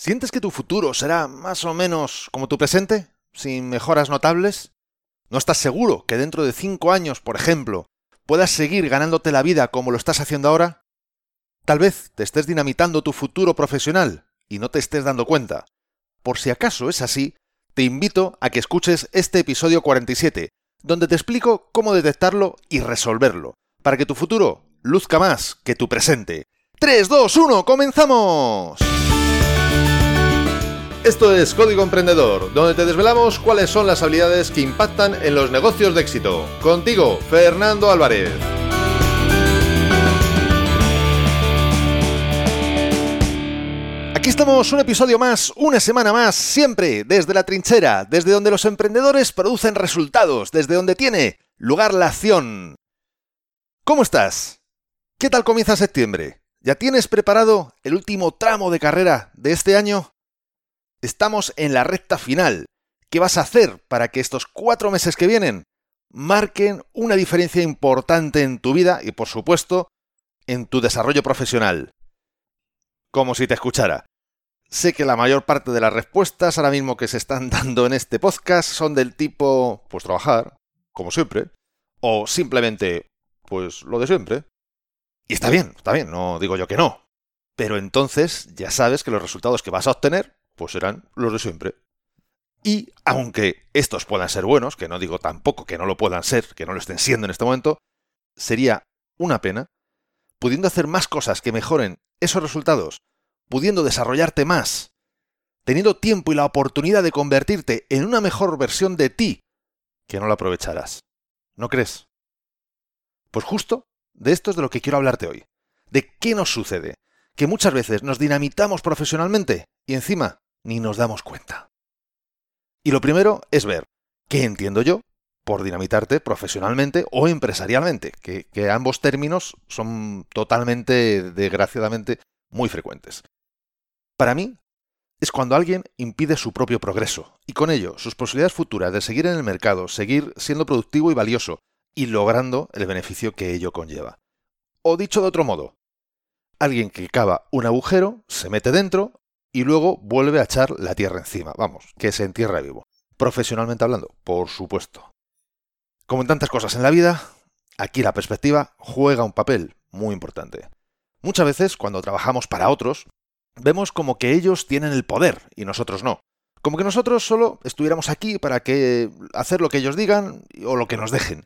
¿Sientes que tu futuro será más o menos como tu presente, sin mejoras notables? ¿No estás seguro que dentro de cinco años, por ejemplo, puedas seguir ganándote la vida como lo estás haciendo ahora? Tal vez te estés dinamitando tu futuro profesional y no te estés dando cuenta. Por si acaso es así, te invito a que escuches este episodio 47, donde te explico cómo detectarlo y resolverlo, para que tu futuro luzca más que tu presente. 3, 2, 1, comenzamos. Esto es Código Emprendedor, donde te desvelamos cuáles son las habilidades que impactan en los negocios de éxito. Contigo, Fernando Álvarez. Aquí estamos, un episodio más, una semana más, siempre desde la trinchera, desde donde los emprendedores producen resultados, desde donde tiene lugar la acción. ¿Cómo estás? ¿Qué tal comienza septiembre? ¿Ya tienes preparado el último tramo de carrera de este año? Estamos en la recta final. ¿Qué vas a hacer para que estos cuatro meses que vienen marquen una diferencia importante en tu vida y, por supuesto, en tu desarrollo profesional? Como si te escuchara. Sé que la mayor parte de las respuestas ahora mismo que se están dando en este podcast son del tipo, pues trabajar, como siempre, o simplemente, pues lo de siempre. Y está bien, está bien, no digo yo que no. Pero entonces ya sabes que los resultados que vas a obtener pues serán los de siempre. Y aunque estos puedan ser buenos, que no digo tampoco que no lo puedan ser, que no lo estén siendo en este momento, sería una pena, pudiendo hacer más cosas que mejoren esos resultados, pudiendo desarrollarte más, teniendo tiempo y la oportunidad de convertirte en una mejor versión de ti, que no lo aprovecharás. ¿No crees? Pues justo de esto es de lo que quiero hablarte hoy. De qué nos sucede. Que muchas veces nos dinamitamos profesionalmente y encima ni nos damos cuenta. Y lo primero es ver qué entiendo yo por dinamitarte profesionalmente o empresarialmente, que, ambos términos son totalmente, desgraciadamente, muy frecuentes. Para mí, es cuando alguien impide su propio progreso y con ello sus posibilidades futuras de seguir en el mercado, seguir siendo productivo y valioso y logrando el beneficio que ello conlleva. O dicho de otro modo, alguien que cava un agujero, se mete dentro y luego vuelve a echar la tierra encima. Vamos, que se entierra vivo. Profesionalmente hablando, por supuesto. Como en tantas cosas en la vida, aquí la perspectiva juega un papel muy importante. Muchas veces, cuando trabajamos para otros, vemos como que ellos tienen el poder y nosotros no. Como que nosotros solo estuviéramos aquí para que hacer lo que ellos digan o lo que nos dejen.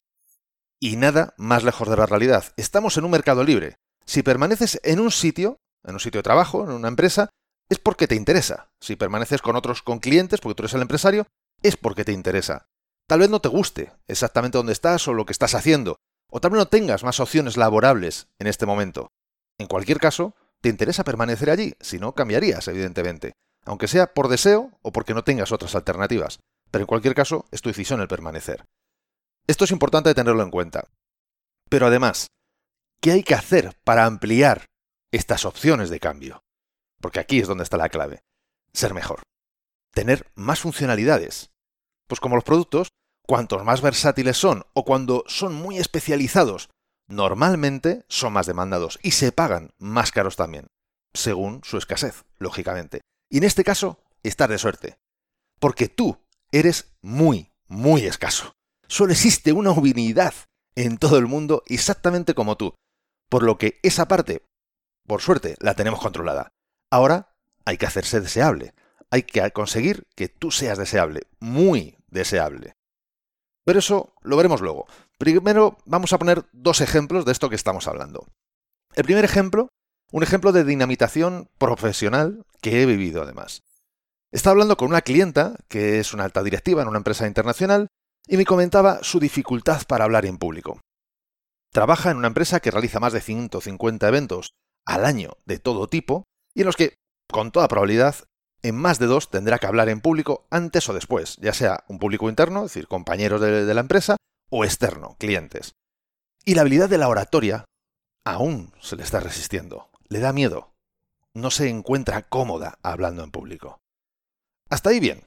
Y nada más lejos de la realidad. Estamos en un mercado libre. Si permaneces en un sitio, en un sitio de trabajo, en una empresa, es porque te interesa. Si permaneces con otros, con clientes, porque tú eres el empresario, es porque te interesa. Tal vez no te guste exactamente dónde estás o lo que estás haciendo, o tal vez no tengas más opciones laborables en este momento. En cualquier caso, te interesa permanecer allí, si no cambiarías, evidentemente, aunque sea por deseo o porque no tengas otras alternativas. Pero en cualquier caso, es tu decisión el permanecer. Esto es importante tenerlo en cuenta. Pero además, ¿qué hay que hacer para ampliar estas opciones de cambio? Porque aquí es donde está la clave. Ser mejor. Tener más funcionalidades. Pues como los productos, cuantos más versátiles son o cuando son muy especializados, normalmente son más demandados y se pagan más caros también, según su escasez, lógicamente. Y en este caso, estar de suerte. Porque tú eres muy, muy escaso. Solo existe una unidad en todo el mundo exactamente como tú. Por lo que esa parte, por suerte, la tenemos controlada. Ahora hay que hacerse deseable. Hay que conseguir que tú seas deseable, muy deseable. Pero eso lo veremos luego. Primero vamos a poner dos ejemplos de esto que estamos hablando. El primer ejemplo, un ejemplo de dinamitación profesional que he vivido además. Estaba hablando con una clienta, que es una alta directiva en una empresa internacional, y me comentaba su dificultad para hablar en público. Trabaja en una empresa que realiza más de 150 eventos al año de todo tipo, y en los que, con toda probabilidad, en más de dos tendrá que hablar en público antes o después, ya sea un público interno, es decir, compañeros de, la empresa, o externo, clientes. Y la habilidad de la oratoria aún se le está resistiendo, le da miedo, no se encuentra cómoda hablando en público. Hasta ahí bien.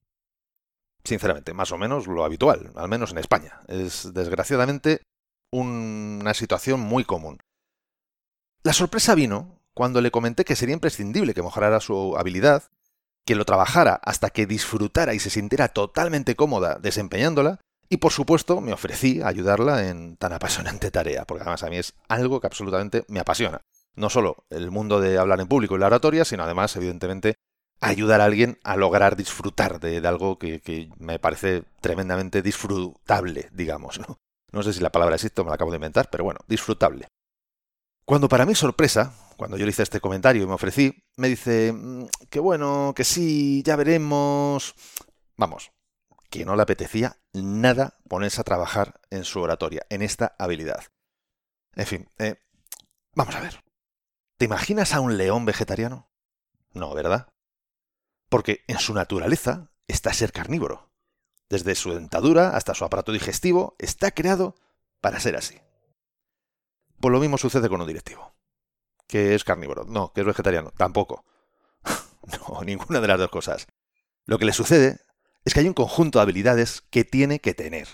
Sinceramente, más o menos lo habitual, al menos en España. Es desgraciadamente una situación muy común. La sorpresa vino cuando le comenté que sería imprescindible que mejorara su habilidad que lo trabajara hasta que disfrutara y se sintiera totalmente cómoda desempeñándola, y por supuesto me ofrecí a ayudarla en tan apasionante tarea, porque además a mí es algo que absolutamente me apasiona. No solo el mundo de hablar en público y la oratoria, sino además, evidentemente, ayudar a alguien a lograr disfrutar de, algo que, me parece tremendamente disfrutable, digamos. ¿no? no sé si la palabra existe, me la acabo de inventar, pero bueno, disfrutable. Cuando para mi sorpresa, cuando yo le hice este comentario y me ofrecí, me dice mm, que bueno, que sí, ya veremos. Vamos, que no le apetecía nada ponerse a trabajar en su oratoria, en esta habilidad. En fin, eh, vamos a ver. ¿Te imaginas a un león vegetariano? No, ¿verdad? Porque en su naturaleza está ser carnívoro. Desde su dentadura hasta su aparato digestivo está creado para ser así. Pues lo mismo sucede con un directivo. Que es carnívoro. No, que es vegetariano. Tampoco. no, ninguna de las dos cosas. Lo que le sucede es que hay un conjunto de habilidades que tiene que tener,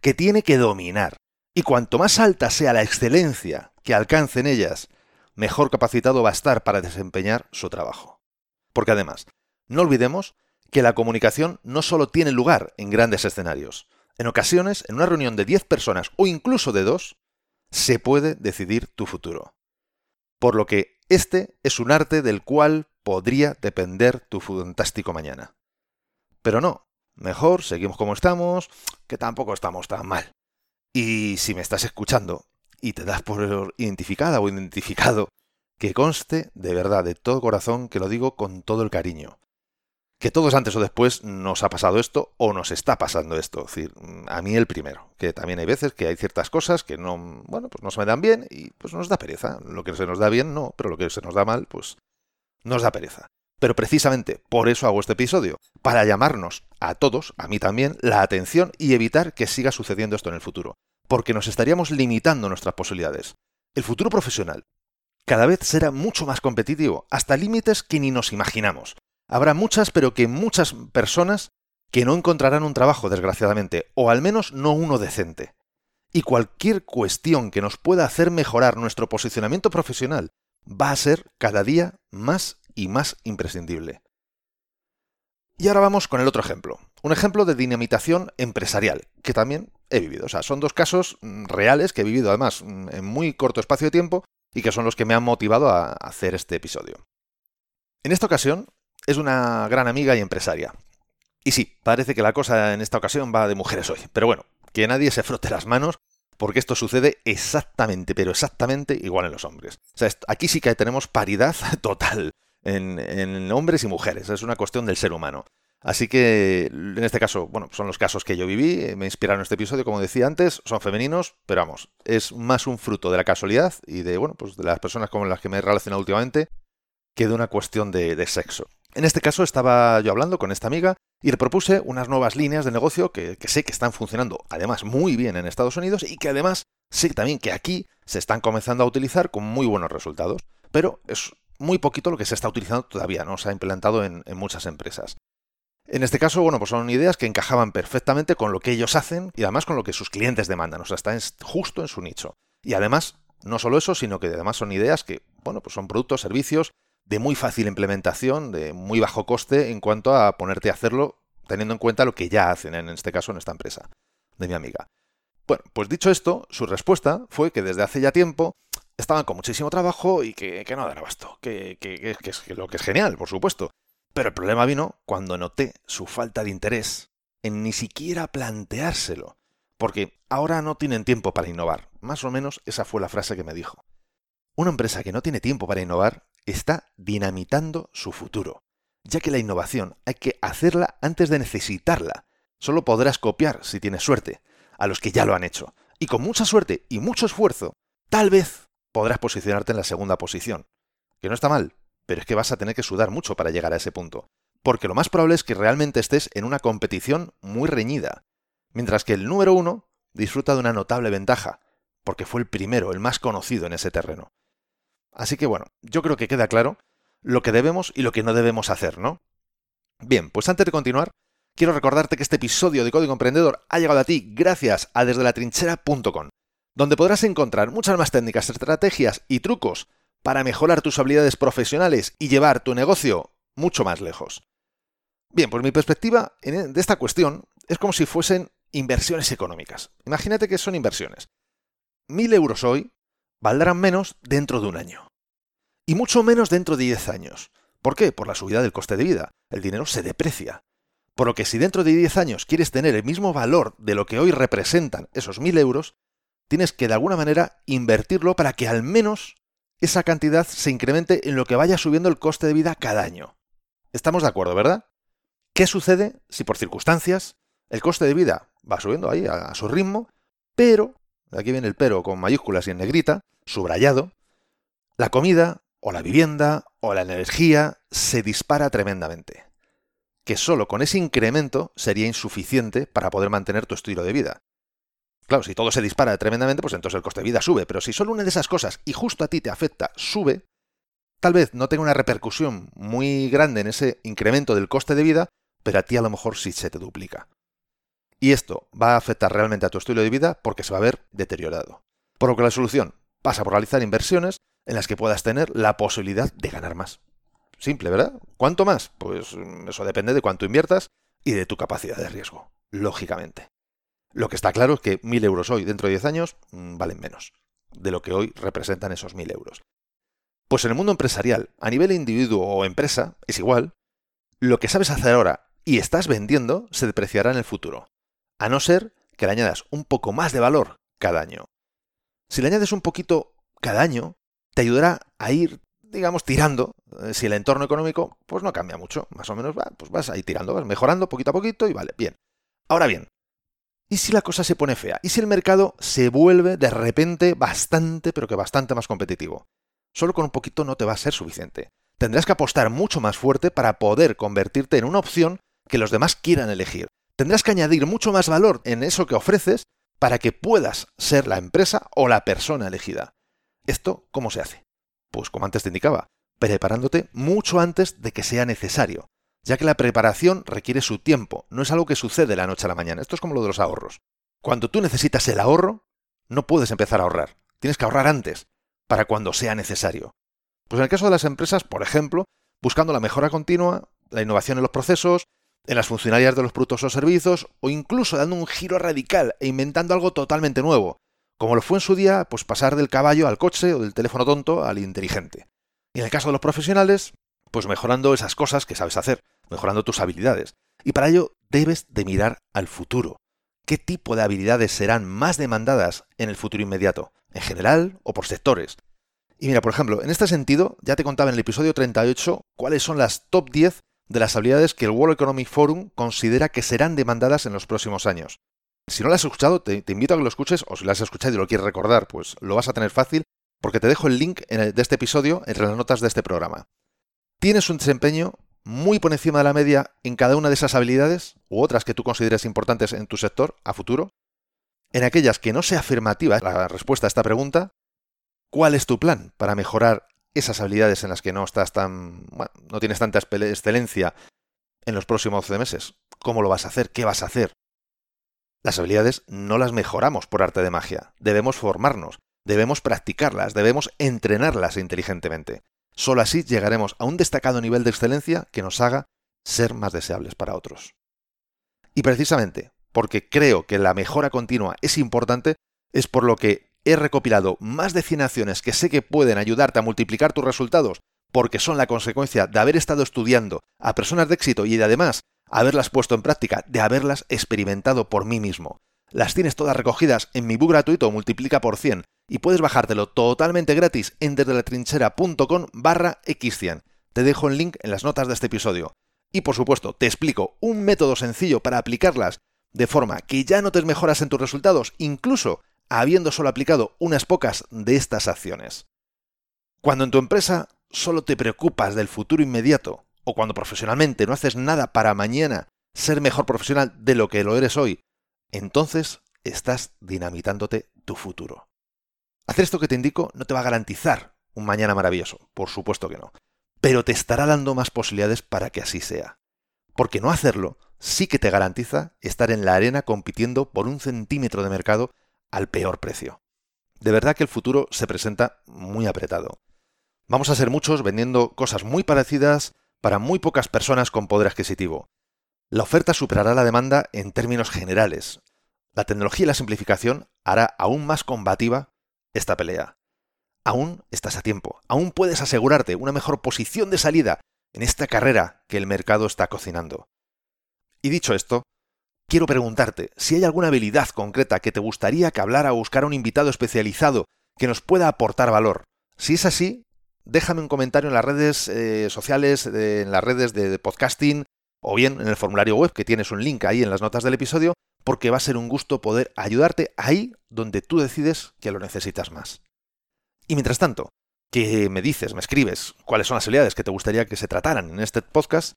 que tiene que dominar. Y cuanto más alta sea la excelencia que alcance en ellas, mejor capacitado va a estar para desempeñar su trabajo. Porque además, no olvidemos que la comunicación no solo tiene lugar en grandes escenarios. En ocasiones, en una reunión de 10 personas o incluso de dos, se puede decidir tu futuro. Por lo que este es un arte del cual podría depender tu fantástico mañana. Pero no, mejor seguimos como estamos, que tampoco estamos tan mal. Y si me estás escuchando y te das por identificada o identificado, que conste de verdad, de todo corazón, que lo digo con todo el cariño que todos antes o después nos ha pasado esto o nos está pasando esto. Es decir, a mí el primero, que también hay veces que hay ciertas cosas que no, bueno, pues no se me dan bien y pues nos da pereza. Lo que se nos da bien no, pero lo que se nos da mal, pues nos da pereza. Pero precisamente por eso hago este episodio, para llamarnos a todos, a mí también, la atención y evitar que siga sucediendo esto en el futuro, porque nos estaríamos limitando nuestras posibilidades. El futuro profesional cada vez será mucho más competitivo, hasta límites que ni nos imaginamos. Habrá muchas, pero que muchas personas que no encontrarán un trabajo, desgraciadamente, o al menos no uno decente. Y cualquier cuestión que nos pueda hacer mejorar nuestro posicionamiento profesional va a ser cada día más y más imprescindible. Y ahora vamos con el otro ejemplo. Un ejemplo de dinamitación empresarial, que también he vivido. O sea, son dos casos mm, reales que he vivido además mm, en muy corto espacio de tiempo y que son los que me han motivado a hacer este episodio. En esta ocasión es una gran amiga y empresaria. Y sí, parece que la cosa en esta ocasión va de mujeres hoy. Pero bueno, que nadie se frote las manos, porque esto sucede exactamente, pero exactamente igual en los hombres. O sea, aquí sí que tenemos paridad total en, hombres y mujeres. Es una cuestión del ser humano. Así que en este caso, bueno, son los casos que yo viví, me inspiraron este episodio, como decía antes, son femeninos, pero vamos, es más un fruto de la casualidad y de, bueno, pues de las personas con las que me he relacionado últimamente que de una cuestión de sexo. En este caso estaba yo hablando con esta amiga y le propuse unas nuevas líneas de negocio que, sé que están funcionando además muy bien en Estados Unidos y que además sé también que aquí se están comenzando a utilizar con muy buenos resultados. Pero es muy poquito lo que se está utilizando todavía, no se ha implantado en, en muchas empresas. En este caso, bueno, pues son ideas que encajaban perfectamente con lo que ellos hacen y además con lo que sus clientes demandan. O sea, están justo en su nicho. Y además, no solo eso, sino que además son ideas que, bueno, pues son productos, servicios de muy fácil implementación, de muy bajo coste en cuanto a ponerte a hacerlo teniendo en cuenta lo que ya hacen, en este caso en esta empresa de mi amiga. Bueno, pues dicho esto, su respuesta fue que desde hace ya tiempo estaban con muchísimo trabajo y que, no dan abasto, que, que, que, es lo que es genial, por supuesto. Pero el problema vino cuando noté su falta de interés en ni siquiera planteárselo, porque ahora no tienen tiempo para innovar. Más o menos esa fue la frase que me dijo. Una empresa que no tiene tiempo para innovar está dinamitando su futuro, ya que la innovación hay que hacerla antes de necesitarla. Solo podrás copiar, si tienes suerte, a los que ya lo han hecho. Y con mucha suerte y mucho esfuerzo, tal vez podrás posicionarte en la segunda posición. Que no está mal, pero es que vas a tener que sudar mucho para llegar a ese punto. Porque lo más probable es que realmente estés en una competición muy reñida. Mientras que el número uno disfruta de una notable ventaja, porque fue el primero, el más conocido en ese terreno. Así que bueno, yo creo que queda claro lo que debemos y lo que no debemos hacer, ¿no? Bien, pues antes de continuar, quiero recordarte que este episodio de Código Emprendedor ha llegado a ti gracias a desde la trinchera.com, donde podrás encontrar muchas más técnicas, estrategias y trucos para mejorar tus habilidades profesionales y llevar tu negocio mucho más lejos. Bien, pues mi perspectiva e, de esta cuestión es como si fuesen inversiones económicas. Imagínate que son inversiones. Mil euros hoy valdrán menos dentro de un año. Y mucho menos dentro de diez años. ¿Por qué? Por la subida del coste de vida. El dinero se deprecia. Por lo que si dentro de 10 años quieres tener el mismo valor de lo que hoy representan esos 1.000 euros, tienes que de alguna manera invertirlo para que al menos esa cantidad se incremente en lo que vaya subiendo el coste de vida cada año. Estamos de acuerdo, ¿verdad? ¿Qué sucede si por circunstancias el coste de vida va subiendo ahí a, su ritmo, pero, aquí viene el pero con mayúsculas y en negrita, subrayado, la comida o la vivienda o la energía se dispara tremendamente? Que solo con ese incremento sería insuficiente para poder mantener tu estilo de vida. Claro, si todo se dispara tremendamente, pues entonces el coste de vida sube, pero si solo una de esas cosas y justo a ti te afecta sube, tal vez no tenga una repercusión muy grande en ese incremento del coste de vida, pero a ti a lo mejor sí se te duplica. Y esto va a afectar realmente a tu estilo de vida porque se va a ver deteriorado. Por lo que la solución pasa por realizar inversiones en las que puedas tener la posibilidad de ganar más. Simple, ¿verdad? ¿Cuánto más? Pues mm, eso depende de cuánto inviertas y de tu capacidad de riesgo, lógicamente. Lo que está claro es que 1.000 euros hoy, dentro de 10 años, mm, valen menos de lo que hoy representan esos 1.000 euros. Pues en el mundo empresarial, a nivel individuo o empresa, es igual. Lo que sabes hacer ahora y estás vendiendo se depreciará en el futuro, a no ser que le añadas un poco más de valor cada año. Si le añades un poquito cada año, te ayudará a ir, digamos, tirando. Eh, si el entorno económico, pues no cambia mucho, más o menos va, pues vas ahí tirando, vas mejorando poquito a poquito y vale, bien. Ahora bien, ¿y si la cosa se pone fea? ¿Y si el mercado se vuelve de repente bastante, pero que bastante más competitivo? Solo con un poquito no te va a ser suficiente. Tendrás que apostar mucho más fuerte para poder convertirte en una opción que los demás quieran elegir. Tendrás que añadir mucho más valor en eso que ofreces para que puedas ser la empresa o la persona elegida. ¿Esto cómo se hace? Pues como antes te indicaba, preparándote mucho antes de que sea necesario, ya que la preparación requiere su tiempo, no es algo que sucede de la noche a la mañana, esto es como lo de los ahorros. Cuando tú necesitas el ahorro, no puedes empezar a ahorrar, tienes que ahorrar antes, para cuando sea necesario. Pues en el caso de las empresas, por ejemplo, buscando la mejora continua, la innovación en los procesos, en las funcionalidades de los productos o servicios, o incluso dando un giro radical e inventando algo totalmente nuevo, como lo fue en su día, pues pasar del caballo al coche o del teléfono tonto al inteligente. Y en el caso de los profesionales, pues mejorando esas cosas que sabes hacer, mejorando tus habilidades. Y para ello debes de mirar al futuro. ¿Qué tipo de habilidades serán más demandadas en el futuro inmediato? ¿En general o por sectores? Y mira, por ejemplo, en este sentido, ya te contaba en el episodio 38 cuáles son las top 10 de las habilidades que el World Economic Forum considera que serán demandadas en los próximos años. Si no lo has escuchado, te, invito a que lo escuches, o si lo has escuchado y lo quieres recordar, pues lo vas a tener fácil, porque te dejo el link de este episodio entre las notas de este programa. ¿Tienes un desempeño muy por encima de la media en cada una de esas habilidades, u otras que tú consideres importantes en tu sector a futuro? En aquellas que no sea afirmativa la respuesta a esta pregunta, ¿cuál es tu plan para mejorar esas habilidades en las que no estás tan. no tienes tanta excelencia en los próximos 12 meses. ¿Cómo lo vas a hacer? ¿Qué vas a hacer? Las habilidades no las mejoramos por arte de magia. Debemos formarnos, debemos practicarlas, debemos entrenarlas inteligentemente. Solo así llegaremos a un destacado nivel de excelencia que nos haga ser más deseables para otros. Y precisamente porque creo que la mejora continua es importante, es por lo que he recopilado más de 100 acciones que sé que pueden ayudarte a multiplicar tus resultados porque son la consecuencia de haber estado estudiando a personas de éxito y de además haberlas puesto en práctica, de haberlas experimentado por mí mismo. Las tienes todas recogidas en mi book gratuito Multiplica por 100 y puedes bajártelo totalmente gratis en desdelatrinchera.com barra x100. Te dejo el link en las notas de este episodio. Y por supuesto, te explico un método sencillo para aplicarlas de forma que ya notes mejoras en tus resultados, incluso habiendo solo aplicado unas pocas de estas acciones. Cuando en tu empresa solo te preocupas del futuro inmediato, o cuando profesionalmente no haces nada para mañana ser mejor profesional de lo que lo eres hoy, entonces estás dinamitándote tu futuro. Hacer esto que te indico no te va a garantizar un mañana maravilloso, por supuesto que no, pero te estará dando más posibilidades para que así sea. Porque no hacerlo sí que te garantiza estar en la arena compitiendo por un centímetro de mercado al peor precio. De verdad que el futuro se presenta muy apretado. Vamos a ser muchos vendiendo cosas muy parecidas para muy pocas personas con poder adquisitivo. La oferta superará la demanda en términos generales. La tecnología y la simplificación hará aún más combativa esta pelea. Aún estás a tiempo, aún puedes asegurarte una mejor posición de salida en esta carrera que el mercado está cocinando. Y dicho esto, quiero preguntarte si hay alguna habilidad concreta que te gustaría que hablara o buscara un invitado especializado que nos pueda aportar valor. Si es así, déjame un comentario en las redes eh, sociales, en las redes de podcasting o bien en el formulario web que tienes un link ahí en las notas del episodio, porque va a ser un gusto poder ayudarte ahí donde tú decides que lo necesitas más. Y mientras tanto, que me dices, me escribes cuáles son las habilidades que te gustaría que se trataran en este podcast,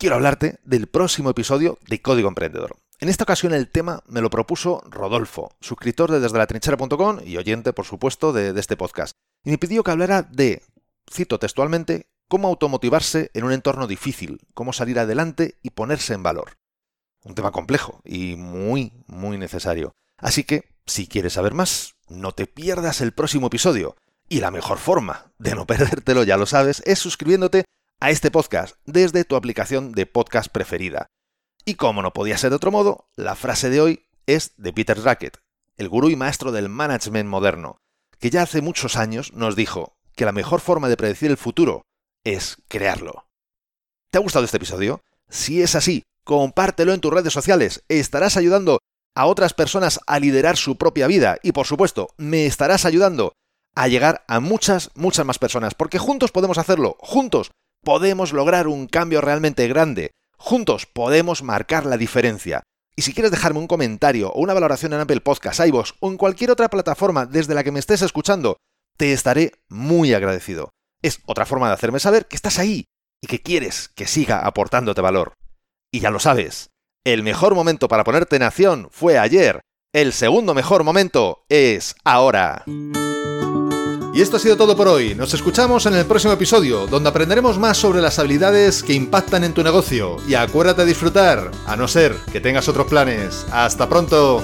quiero hablarte del próximo episodio de Código Emprendedor. En esta ocasión el tema me lo propuso Rodolfo, suscriptor de desde la trinchera.com y oyente, por supuesto, de, de este podcast. Y me pidió que hablara de, cito textualmente, cómo automotivarse en un entorno difícil, cómo salir adelante y ponerse en valor. Un tema complejo y muy, muy necesario. Así que, si quieres saber más, no te pierdas el próximo episodio. Y la mejor forma de no perdértelo, ya lo sabes, es suscribiéndote a este podcast desde tu aplicación de podcast preferida. Y como no podía ser de otro modo, la frase de hoy es de Peter Drucker, el gurú y maestro del management moderno, que ya hace muchos años nos dijo que la mejor forma de predecir el futuro es crearlo. ¿Te ha gustado este episodio? Si es así, compártelo en tus redes sociales, estarás ayudando a otras personas a liderar su propia vida y por supuesto me estarás ayudando a llegar a muchas, muchas más personas, porque juntos podemos hacerlo, juntos podemos lograr un cambio realmente grande, juntos podemos marcar la diferencia. Y si quieres dejarme un comentario o una valoración en Apple Podcasts, iVoox o en cualquier otra plataforma desde la que me estés escuchando, te estaré muy agradecido. Es otra forma de hacerme saber que estás ahí y que quieres que siga aportándote valor. Y ya lo sabes, el mejor momento para ponerte en acción fue ayer. El segundo mejor momento es ahora. Y esto ha sido todo por hoy. Nos escuchamos en el próximo episodio, donde aprenderemos más sobre las habilidades que impactan en tu negocio. Y acuérdate de disfrutar, a no ser que tengas otros planes. ¡Hasta pronto!